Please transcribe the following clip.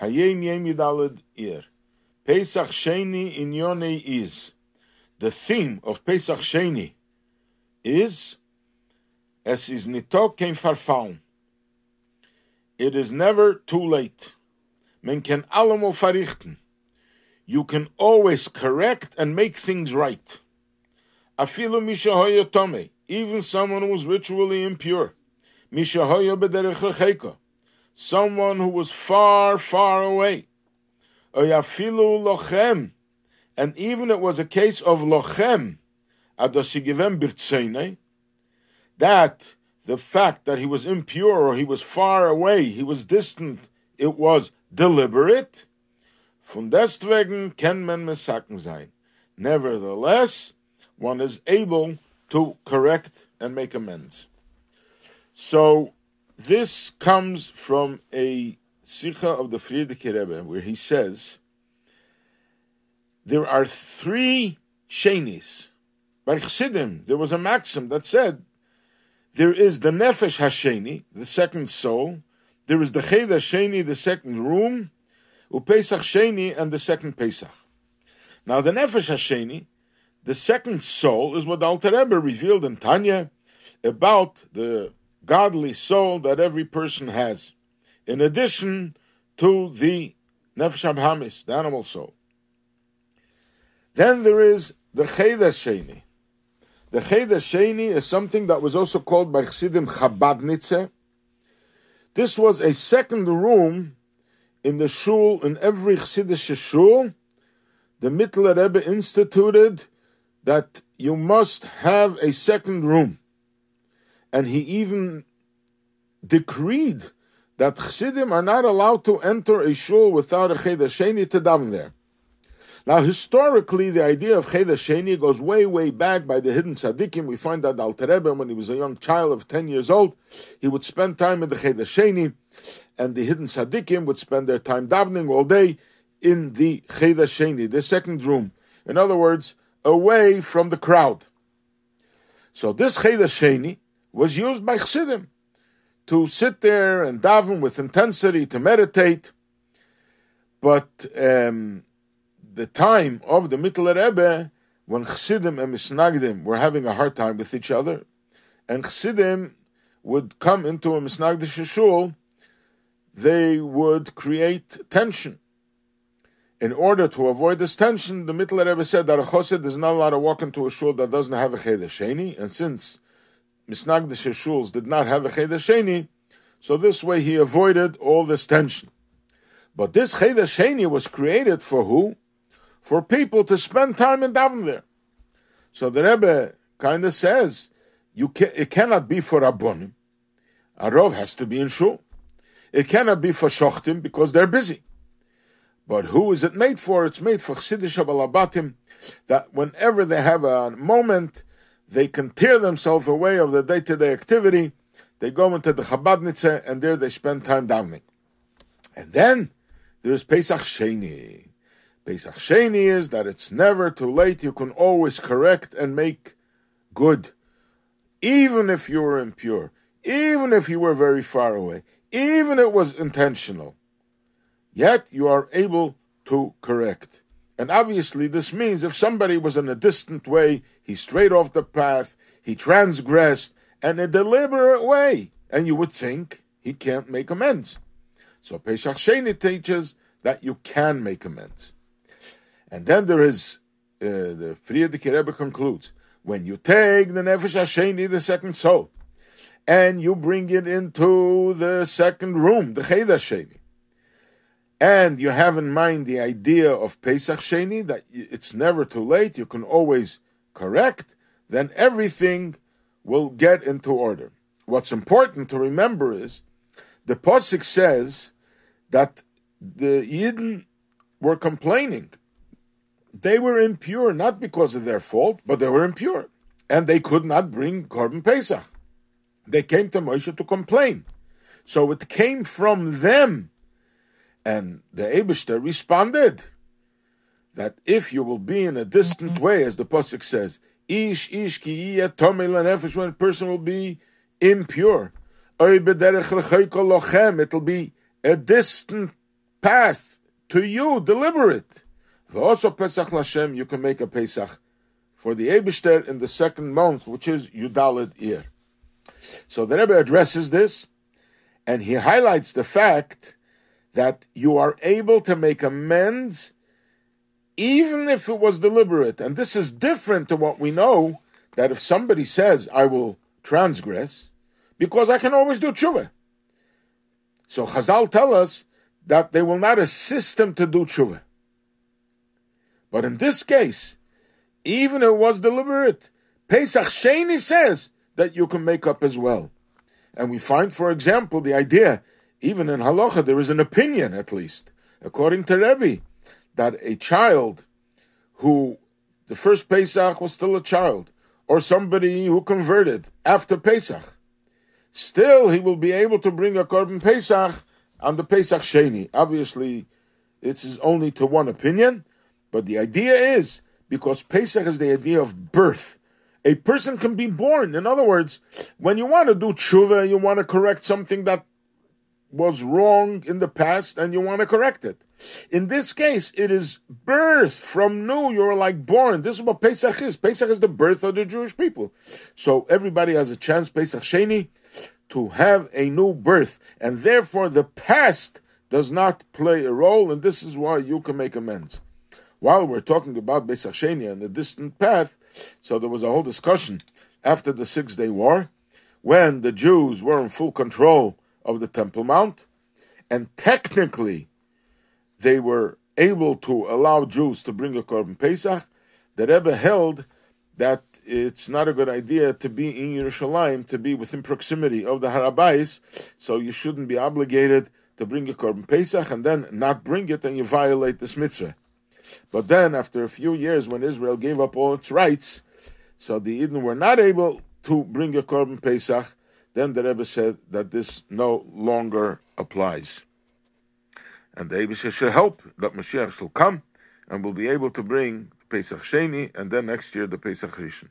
Hayom Yom Yidalid Ir. Pesach Sheni in Yone is. The theme of Pesach Sheni is Es is nitok kein farfaun. It is never too late. Men can allemaal verrichten. You can always correct and make things right. Afilu mishahoya tome, even someone who was ritually impure. Mishahoya bederech someone who was far, far away. Oyafilu lochem, and even it was a case of lochem, adosigivem birtseine, that the fact that he was impure or he was far away, he was distant, it was deliberate. Von deswegen man sein. Nevertheless, one is able to correct and make amends. So, this comes from a Sikha of the Frierdiker Rebbe, where he says, there are three shenis. By Chassidim, there was a maxim that said, there is the Nefesh Hasheni, the second soul, there is the Cheder Sheni, the second room, Upesach Sheni, and the second Pesach. Now, the Nefesh Hasheni, the second soul, is what Alter Rebbe revealed in Tanya about the godly soul that every person has, in addition to the Nefesh Abhamis, the animal soul. Then there is the Cheder Sheni. The Cheder Sheni is something that was also called by Chassidim Chabadnitze, this was a second room in the shul, in every Chassidish shul. The Mittler Rebbe instituted that you must have a second room. And he even decreed that Chassidim are not allowed to enter a shul without a Cheder Sheni to daven there. Now, historically, the idea of Cheder Sheni goes way, way back by the hidden tzaddikim. We find that Alter Rebbe, when he was a young child of 10 years old, he would spend time in the Cheder Sheni, and the hidden tzaddikim would spend their time davening all day in the Cheder Sheni, the second room. In other words, away from the crowd. So this Cheder Sheni was used by Chassidim to sit there and daven with intensity, to meditate. But um, the time of the Mittler Rebbe, when Chassidim and Misnagdim were having a hard time with each other, and Chassidim would come into a Misnagdish shul, they would create tension. In order to avoid this tension, the Mittler Rebbe said that a Chosed is not allowed to walk into a shul that doesn't have a Cheder Sheni, and since Misnagdish shuls did not have a Cheder Sheni, so this way he avoided all this tension. But this Cheder Sheni was created for who? for people to spend time in daven there. So the Rebbe kind of says, you can, it cannot be for Rabbonim. A Rov has to be in shul. It cannot be for Shochtim because they're busy. But who is it made for? It's made for Chassidish Abalabatim, that whenever they have a moment, they can tear themselves away of the day-to-day activity. They go into the Chabadnitze, and there they spend time davening. And then there's Pesach Sheni. Pesach Sheni is that it's never too late. You can always correct and make good. Even if you were impure, even if you were very far away, even if it was intentional, yet you are able to correct. And obviously, this means if somebody was in a distant way, he strayed off the path, he transgressed, in a deliberate way, and you would think he can't make amends. So Pesach Sheni teaches that you can make amends. And then there is uh, the Frierdiker Rebbe concludes when you take the Nefesh Hasheni, the second soul, and you bring it into the second room, the Cheder Sheni, and you have in mind the idea of Pesach Sheni, that it's never too late, you can always correct, then everything will get into order. What's important to remember is the Pasuk says that the Yidden were complaining they were impure not because of their fault, but they were impure. And they could not bring Korban Pesach. They came to Moshe to complain. So it came from them. And the Eibishter responded that if you will be in a distant mm-hmm. way, as the Pasuk says, Ish ish ki nefesh, when a person will be impure. It'll be a distant path to you, deliberate. Also Pesach Lashem, you can make a Pesach for the Eibishter in the second month, which is Yudalid Ir. So the Rebbe addresses this, and he highlights the fact that you are able to make amends even if it was deliberate. And this is different to what we know that if somebody says, I will transgress, because I can always do tshuva. So Chazal tell us that they will not assist him to do tshuva. But in this case, even if it was deliberate, Pesach Sheni says that you can make up as well. And we find, for example, the idea, even in Halacha, there is an opinion at least, according to Rebbe, that a child who the first Pesach was still a child, or somebody who converted after Pesach, still he will be able to bring a Korban Pesach on the Pesach Sheni. Obviously, it's only to one opinion, but the idea is because Pesach is the idea of birth. A person can be born. In other words, when you want to do tshuva, you want to correct something that was wrong in the past and you want to correct it. In this case, it is birth from new. You're like born. This is what Pesach is. Pesach is the birth of the Jewish people. So everybody has a chance, Pesach Sheni, to have a new birth. And therefore, the past does not play a role, and this is why you can make amends. While we're talking about Pesach Sheni and the distant path, so there was a whole discussion after the Six Day War, when the Jews were in full control of the Temple Mount, and technically they were able to allow Jews to bring a Korban Pesach, the Rebbe held that it's not a good idea to be in Yerushalayim, to be within proximity of the Har Habayis, so you shouldn't be obligated to bring a Korban Pesach and then not bring it and you violate this mitzvah. But then, after a few years, when Israel gave up all its rights, so the Yidden were not able to bring a Korban Pesach, then the Rebbe said that this no longer applies. And the Rebbe should help that Mashiach shall come and will be able to bring Pesach Sheni and then next year the Pesach Rishon.